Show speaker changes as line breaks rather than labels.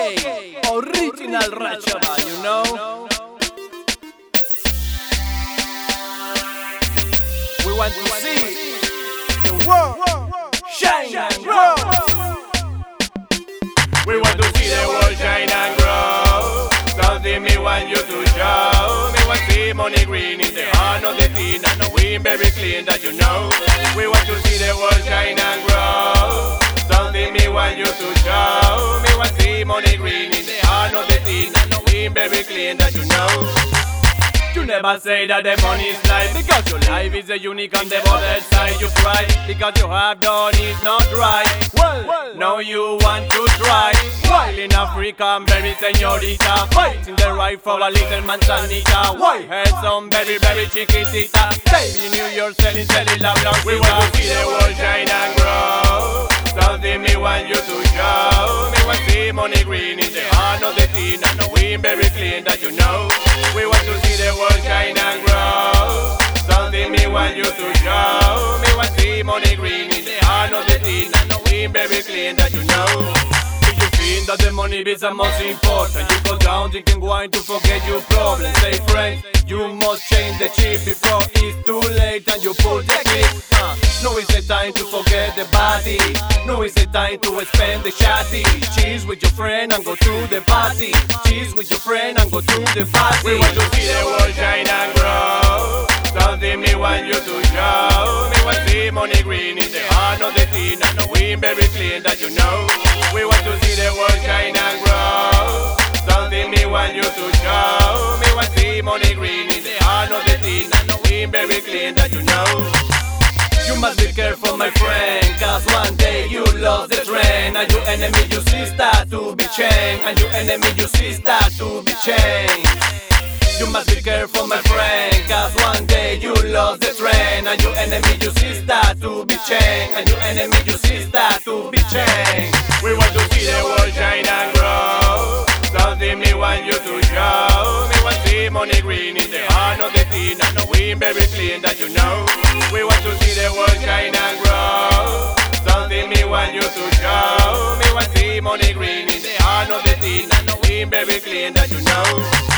Okay, original Rashabba, you know. We want to see the world shine and grow.
We want to see the world shine and grow. Something me want you to show. Me want to see money green in the heart of the teen and the wind very clean that you know. We want to see the world shine and grow. Something me want you to show. And very clean that you know. You never say that the money is life because your life is a unique on the other side. You cry because you have done is not right. Well, now you want to try. While in Africa, very señorita fighting the right for a little manzanita. White head, some very very chiquitita. Baby New York selling selling love long. We want to see the world green in the heart of the teen and the very clean that you know. We want to see the world shine and grow. Something me want you to show. Me want see money green in the heart of the teen and the very clean that you know. Do you feel that the money is the most important? You down drinking wine to forget your problems. Say friend, you must change the chip before it's too late and you pull the clip. Uh, no, it's the time to forget the body. No, it's the time to spend the shotty. Cheese with your friend and go to the party. Cheese with your friend and go to the party. We want to see the world shine and grow. Something me want you to show. Me want see money green in the heart of the teen and the wind very clean that you know. We want to Money green in the heart of the teen and the very clean that you know. You must be careful, my friend, cause one day you lost the train. And your enemy, your sister, to be chained. And your enemy, your sister, to be chained. You must be careful, my friend, cause one day you lost the train. And your enemy, your sister, to be chained. And your enemy, your sister, to be chained. We want to see the world shine and grow. Something me want you to show. See money green is the heart of the teen and the wind very clean that you know. We want to see the world shine and grow. Something me want you to show. Me want see money green in the heart of the teen and the wind very clean that you know.